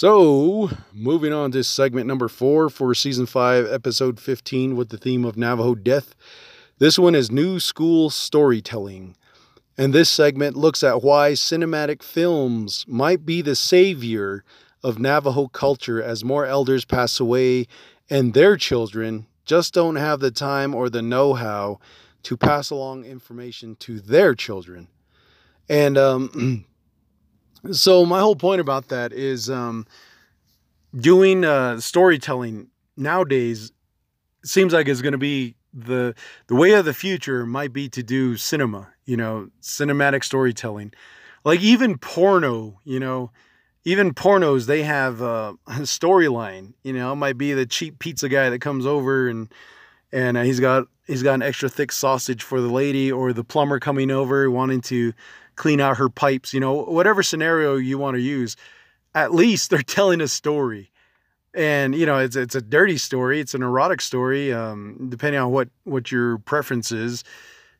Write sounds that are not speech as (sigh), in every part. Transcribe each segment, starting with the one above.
So, moving on to segment number four for season five, episode 15, with the theme of Navajo death. This one is new school storytelling. And this segment looks at why cinematic films might be the savior of Navajo culture as more elders pass away and their children just don't have the time or the know how to pass along information to their children. And um, (clears throat) so my whole point about that is um, doing uh, storytelling nowadays seems like it's going to be the the way of the future might be to do cinema you know cinematic storytelling. Like even porno you know even pornos they have (laughs) a storyline you know it might be the cheap pizza guy that comes over and and uh, he's got he's got an extra thick sausage for the lady or the plumber coming over wanting to clean out her pipes, you know, whatever scenario you want to use, at least they're (laughs) telling a story. And you know, it's it's a dirty story, it's an erotic story, um, depending on what what your preference is.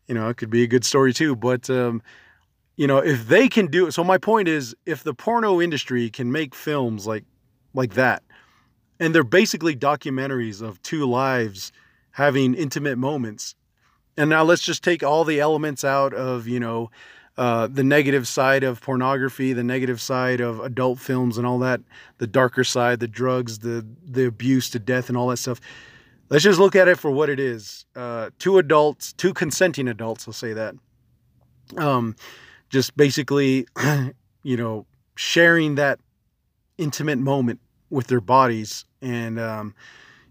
You know, it could be a good story too. But um, you know, if they can do it, so my point is, if the porno industry can make films like like that, and they're basically documentaries of two lives having intimate moments. And now let's just take all the elements out of, you know, uh, the negative side of pornography, the negative side of adult films and all that, the darker side, the drugs, the the abuse to death and all that stuff. Let's just look at it for what it is. Uh, two adults, two consenting adults, I'll say that. Um, just basically, (clears throat) you know, sharing that intimate moment with their bodies and, um,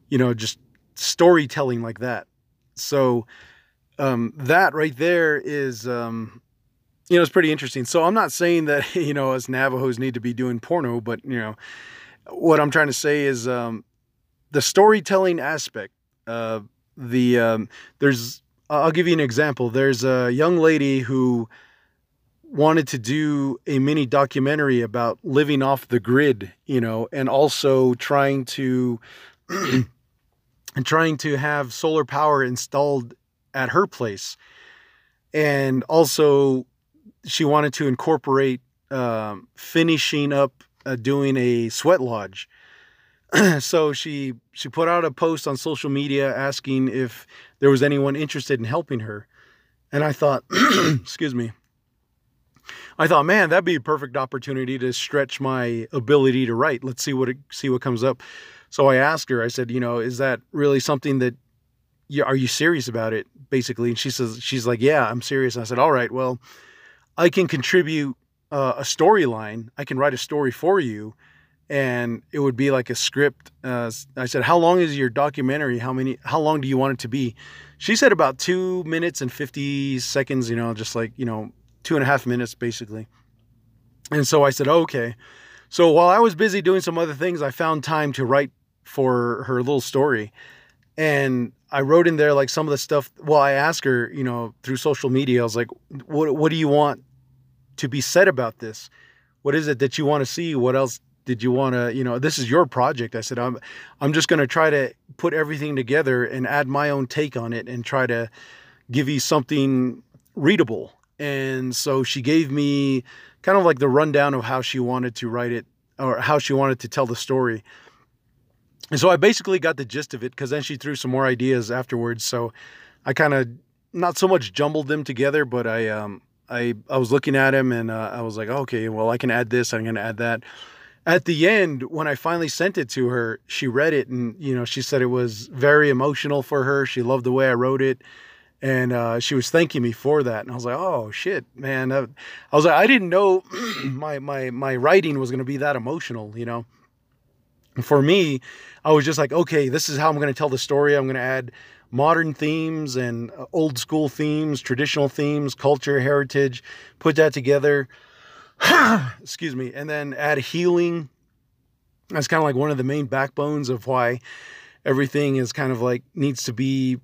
you know, just storytelling like that. So, um, that right there is, um, you know, it's pretty interesting. So I'm not saying that, (laughs) you know, us Navajos need to be doing porno, but, you know, what I'm trying to say is um, the storytelling aspect. Uh, the um, there's I'll give you an example. There's a young lady who wanted to do a mini documentary about living off the grid, you know, and also trying to and (clears throat) trying to have solar power installed at her place. And also she wanted to incorporate um, finishing up uh, doing a sweat lodge. (clears throat) so she she put out a post on social media asking if there was anyone interested in helping her, and I thought, (clears throat) excuse me, I thought, man, that'd be a perfect opportunity to stretch my ability to write. Let's see what it, see what comes up. So I asked her. I said, you know, is that really something that you, are you serious about it? Basically, and she says she's like, yeah, I'm serious. And I said, all right, well I can contribute uh, a storyline. I can write a story for you, and it would be like a script. Uh, I said, "How long is your documentary? How many? How long do you want it to be?" She said about two minutes and fifty seconds. You know, just like you know, two and a half minutes basically. And so I said, oh, "Okay." So while I was busy doing some other things, I found time to write for her little story. And I wrote in there like some of the stuff. Well, I asked her, you know, through social media, I was like, what, what do you want to be said about this? What is it that you want to see? What else did you want to, you know, this is your project. I said, I'm, I'm just going to try to put everything together and add my own take on it and try to give you something readable. And so she gave me kind of like the rundown of how she wanted to write it or how she wanted to tell the story. And so I basically got the gist of it because then she threw some more ideas afterwards. So I kind of not so much jumbled them together, but I um, I I was looking at him and uh, I was like, okay, well I can add this, I'm gonna add that. At the end, when I finally sent it to her, she read it and you know she said it was very emotional for her. She loved the way I wrote it, and uh, she was thanking me for that. And I was like, oh shit, man! I, was like, I didn't know (clears throat) my my my writing was gonna be that emotional, you know. For me, I was just like, okay, this is how I'm to tell the story. I'm to add modern themes and uh, old school themes, traditional themes, culture, heritage, put that together. (sighs) Excuse me. And then add healing. That's kind of like one of the main backbones of why everything is kind of like needs to be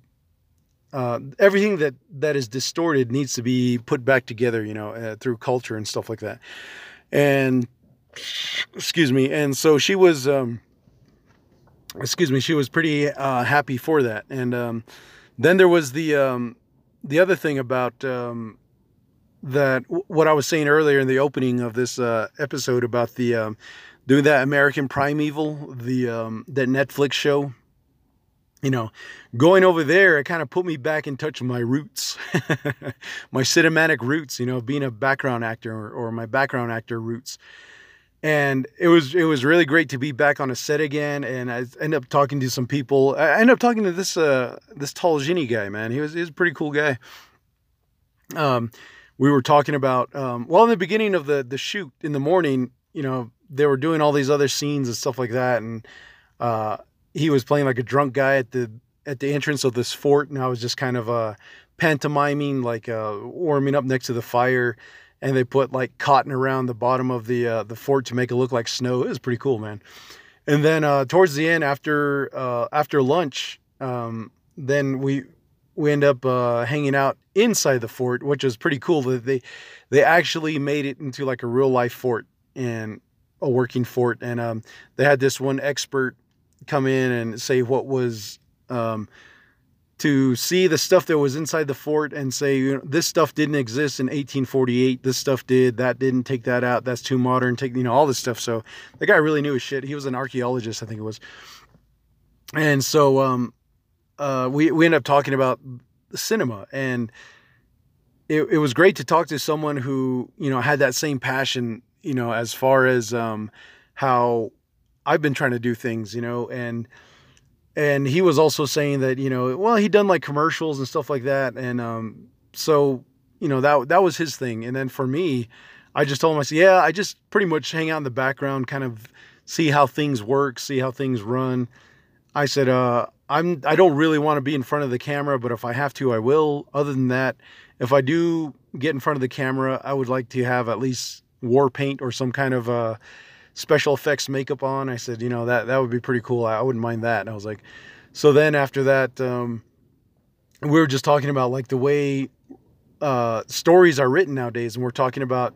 uh, everything that that is distorted needs to be put back together, you know, uh, through culture and stuff like that. And excuse me. And so she was um, excuse me, she was pretty uh, happy for that. And um, then there was the um, the other thing about um, that what I was saying earlier in the opening of this uh, episode about the um, doing that American Primeval, the um, that Netflix show. You know, going over there, it kind of put me back in touch with my roots, (laughs) my cinematic roots. You know, being a background actor or, or my background actor roots and it was it was really great to be back on a set again and i end up talking to some people. I end up talking to this uh this tall Ginny guy man. He was he was a pretty cool guy. Um we were talking about um well in the beginning of the the shoot in the morning you know they were doing all these other scenes and stuff like that and uh he was playing like a drunk guy at the at the entrance of this fort and i was just kind of uh pantomiming like uh warming up next to the fire and they put like cotton around the bottom of the uh, the fort to make it look like snow. It was pretty cool, man. And then uh, towards the end, after uh, after lunch, um, then we we end up uh, hanging out inside the fort, which was pretty cool. That they they actually made it into like a real life fort and a working fort, and um, they had this one expert come in and say what was um, to see the stuff that was inside the fort and say, you know, this stuff didn't exist in 1848. This stuff did. That didn't take that out. That's too modern. Take you know all this stuff. So the guy really knew his shit. He was an archaeologist, I think it was. And so um, uh, we we ended up talking about the cinema, and it it was great to talk to someone who you know had that same passion. You know, as far as um, how I've been trying to do things. You know, and and he was also saying that you know well he'd done like commercials and stuff like that. And um, so you know that that was his thing. And then for me i just told him i said yeah i just pretty much hang out in the background kind of see how things work see how things run. I said uh, i'm i don't really want to be in front of the camera but if i have to i will. Other than that if i do get in front of the camera i would like to have at least war paint or some kind of uh, special effects makeup on. I said, you know, that that would be pretty cool. I, I wouldn't mind that. And I was like, so then after that, um, we were just talking about like the way uh, stories are written nowadays, and we're talking about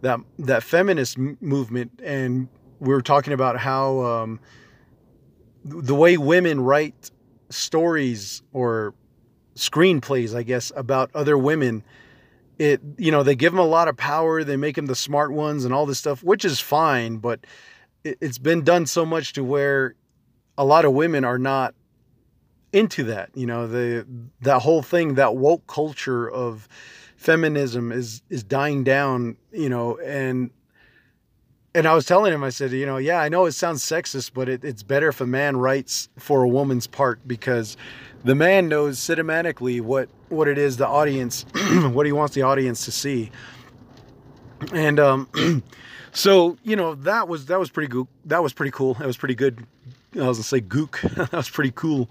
that that feminist m- movement, and we were talking about how um, the way women write stories or screenplays, I guess, about other women it you know they give them a lot of power they make them the smart ones and all this stuff which is fine but it, it's been done so much to where a lot of women are not into that you know the that whole thing that woke culture of feminism is is dying down you know and and I was telling him, I said, you know, yeah, I know it sounds sexist, but it, it's better if a man writes for a woman's part because the man knows cinematically what what it is the audience (clears throat) what he wants the audience to see. And um (clears throat) so you know that was that was pretty good that was pretty cool. That was pretty good. I was gonna say gook. (laughs) That was pretty cool.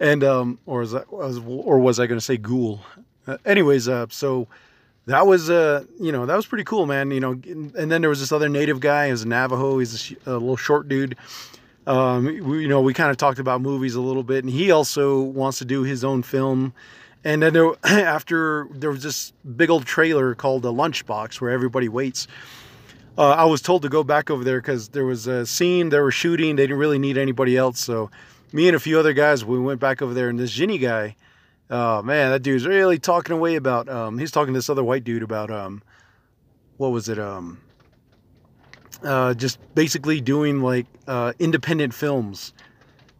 And um or was was or was i gonna say ghoul? Uh, anyways uh so that was uh you know that was pretty cool man you know and then there was this other native guy he's a navajo he's a, a little short dude um, we, you know, we kind of talked about movies a little bit, and he also wants to do his own film. And then there, (clears throat) after there was this big old trailer called The Lunchbox where everybody waits. Uh, I was told to go back over there because there was a scene they were shooting. They didn't really need anybody else. So me and a few other guys, we went back over there. And this Ginny guy, oh man, that dude's really talking away about. Um, he's talking to this other white dude about um, what was it? Um, uh, just basically doing like uh, independent films.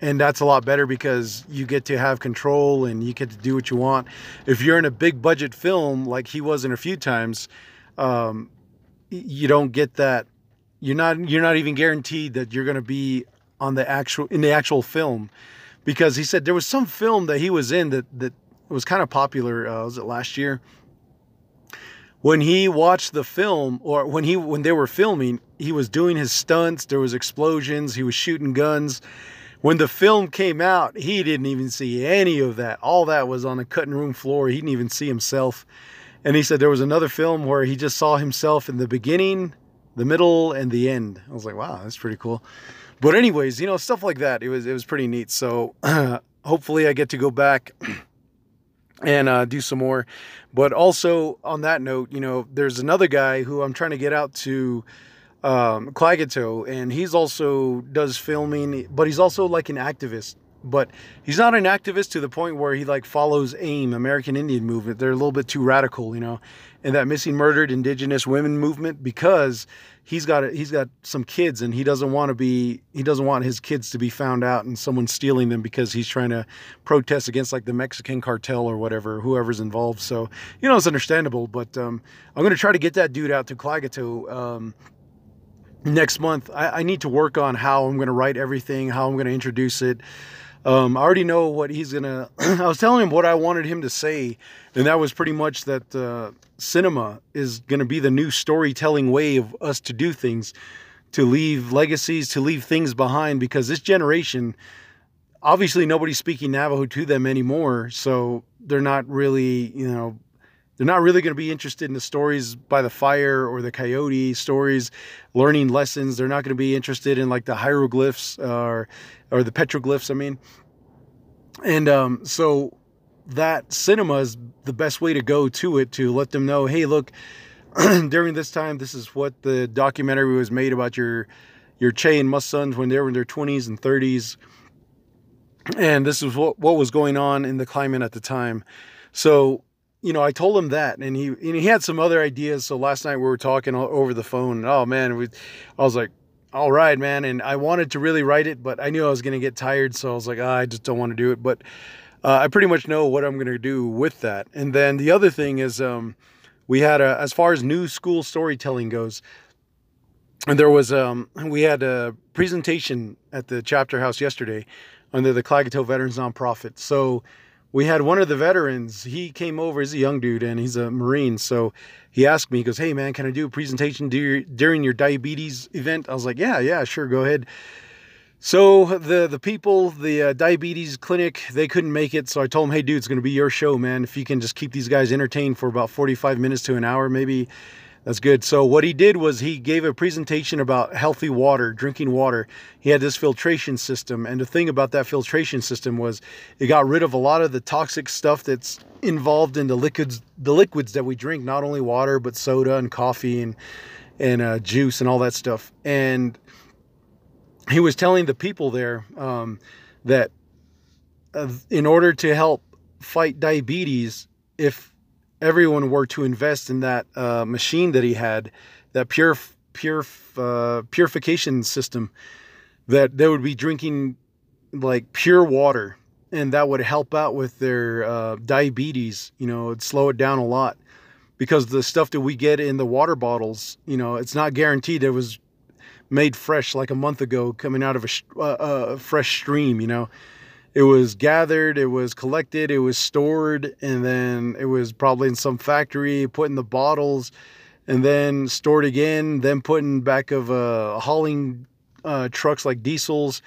And that's a lot better because you get to have control and you get to do what you want. If you're in a big budget film, like he was in a few times, um, you don't get that. You're not. You're not even guaranteed that you're going to be on the actual in the actual film, because he said there was some film that he was in that that was kind of popular. Uh, was it last year? when he watched the film or when he when they were filming he was doing his stunts there was explosions he was shooting guns. When the film came out he didn't even see any of that. All that was on the cutting room floor. He didn't even see himself. And he said there was another film where he just saw himself in the beginning the middle and the end. I was like wow that's pretty cool but anyways you know stuff like that it was it was pretty neat so uh, (clears throat) hopefully i get to go back (clears throat) and uh, do some more. But also on that note, you know, there's another guy who I'm trying to get out to um, Klagetoh, and he's also does filming, but he's also like an activist. But he's not an activist to the point where he like follows AIM, American Indian Movement. They're a little bit too radical, you know, and that missing murdered indigenous women movement because he's got a, he's got some kids and he doesn't want to be he doesn't want his kids to be found out and someone stealing them because he's trying to protest against like the Mexican cartel or whatever whoever's involved. So you know it's understandable, but um, I'm gonna try to get that dude out to Klagetoh. Um, next month I, I need to work on how i'm going to write everything how i'm going to introduce it um, I already know what he's gonna. (clears throat) I was telling him what I wanted him to say, and that was pretty much that uh, cinema is gonna be the new storytelling way of us to do things, to leave legacies, to leave things behind. Because this generation, obviously, nobody's speaking Navajo to them anymore, so they're not really, you know, they're not really going to be interested in the stories by the fire or the coyote stories, learning lessons. They're not going to be interested in like the hieroglyphs or or the petroglyphs. I mean, and um, so that cinema is the best way to go to it to let them know, hey, look, (clears throat) during this time, this is what the documentary was made about your your Che and Must sons when they were in their 20s and 30s, and this is what what was going on in the climate at the time. So you know, I told him that, and he and he had some other ideas. So last night we were talking over the phone. And, oh man, we, I was like, all right, man. And I wanted to really write it, but I knew I was gonna get tired, so I was like, oh, I just don't want to do it. But uh, I pretty much know what I'm gonna do with that. And then the other thing is, um, we had a, as far as new school storytelling goes, and there was um, we had a presentation at the chapter house yesterday under the Klagetoh Veterans Nonprofit. So we had one of the veterans, he came over, he's a young dude and he's a Marine. So he asked me, he goes, Hey man, can I do a presentation during your diabetes event? I was like, Yeah, yeah, sure, go ahead. So the the people, the uh, diabetes clinic, they couldn't make it. So I told them, Hey dude, it's going to be your show, man. If you can just keep these guys entertained for about 45 minutes to an hour, maybe that's good. So what he did was he gave a presentation about healthy water, drinking water. He had this filtration system, and the thing about that filtration system was it got rid of a lot of the toxic stuff that's involved in the liquids, the liquids that we drink, not only water but soda and coffee and and uh, juice and all that stuff. And he was telling the people there um, that uh, in order to help fight diabetes, if everyone were to invest in that uh, machine that he had, that pure pure uh, purification system, that they would be drinking like pure water, and that would help out with their uh, diabetes. You know, it'd slow it down a lot because the stuff that we get in the water bottles, you know, it's not guaranteed. It was made fresh like a month ago, coming out of a, uh, a fresh stream. You know it was gathered, it was collected, it was stored, and then it was probably in some factory, put in the bottles, and then stored again, then put in back of uh, hauling uh, trucks like diesels.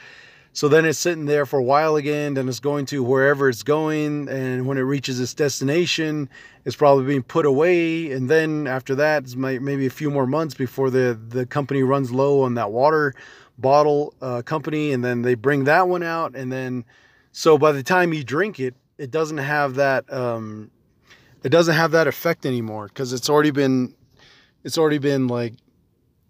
So then it's sitting there for a while again, then it's going to wherever it's going, and when it reaches its destination, it's probably being put away. And then after that, it's maybe a few more months before the, the company runs low on that water bottle uh, company, and then they bring that one out, and then so by the time you drink it, it doesn't have that um, it doesn't have that effect anymore because it's already been it's already been like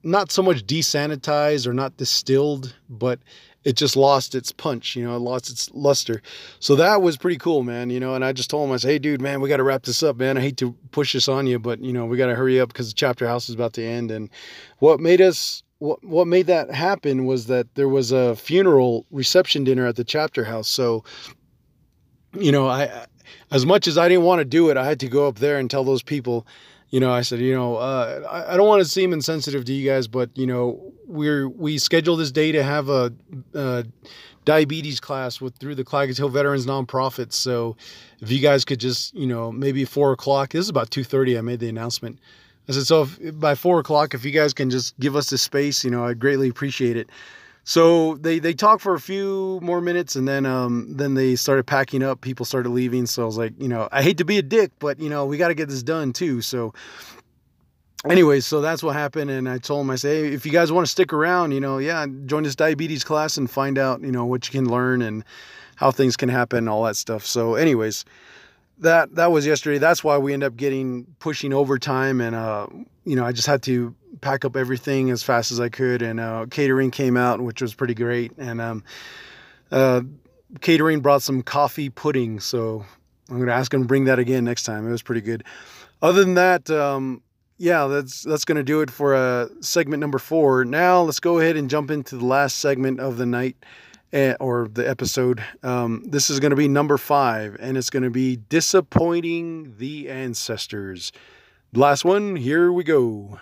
not so much desanitized or not distilled, but it just lost its punch, you know, it lost its luster. So that was pretty cool, man, you know, and I just told him, I said, hey, dude, man, we got to wrap this up, man. I hate to push this on you, but, you know, we got to hurry up because the chapter house is about to end. And what made us what what made that happen was that there was a funeral reception dinner at the chapter house. So, you know, I as much as I didn't want to do it, I had to go up there and tell those people, you know, I said, you know, uh, I, I don't want to seem insensitive to you guys, but you know, we're we scheduled this day to have a, a diabetes class with through the Klagetoh Veterans Nonprofit. So, if you guys could just, you know, maybe four o'clock. This is about two thirty. I made the announcement I said, so if, by four o'clock, if you guys can just give us the space, you know, I'd greatly appreciate it. So they they talked for a few more minutes, and then um then they started packing up. People started leaving. So I was like, you know, I hate to be a dick, but you know, we got to get this done too. So. Anyways, so that's what happened, and I told them, I say, hey, if you guys want to stick around, you know, yeah, join this diabetes class and find out, you know, what you can learn and how things can happen, and all that stuff. So, anyways, that that was yesterday. That's why we end up getting pushing overtime, and uh, you know, I just had to pack up everything as fast as I could, and uh, catering came out, which was pretty great, and um, uh, catering brought some coffee pudding, so I'm gonna ask him to bring that again next time. It was pretty good. Other than that, um, yeah, that's that's gonna do it for uh, segment number four. Now let's go ahead and jump into the last segment of the night or the episode. Um, this is gonna be number five, and it's gonna be disappointing the ancestors. Last one. Here we go.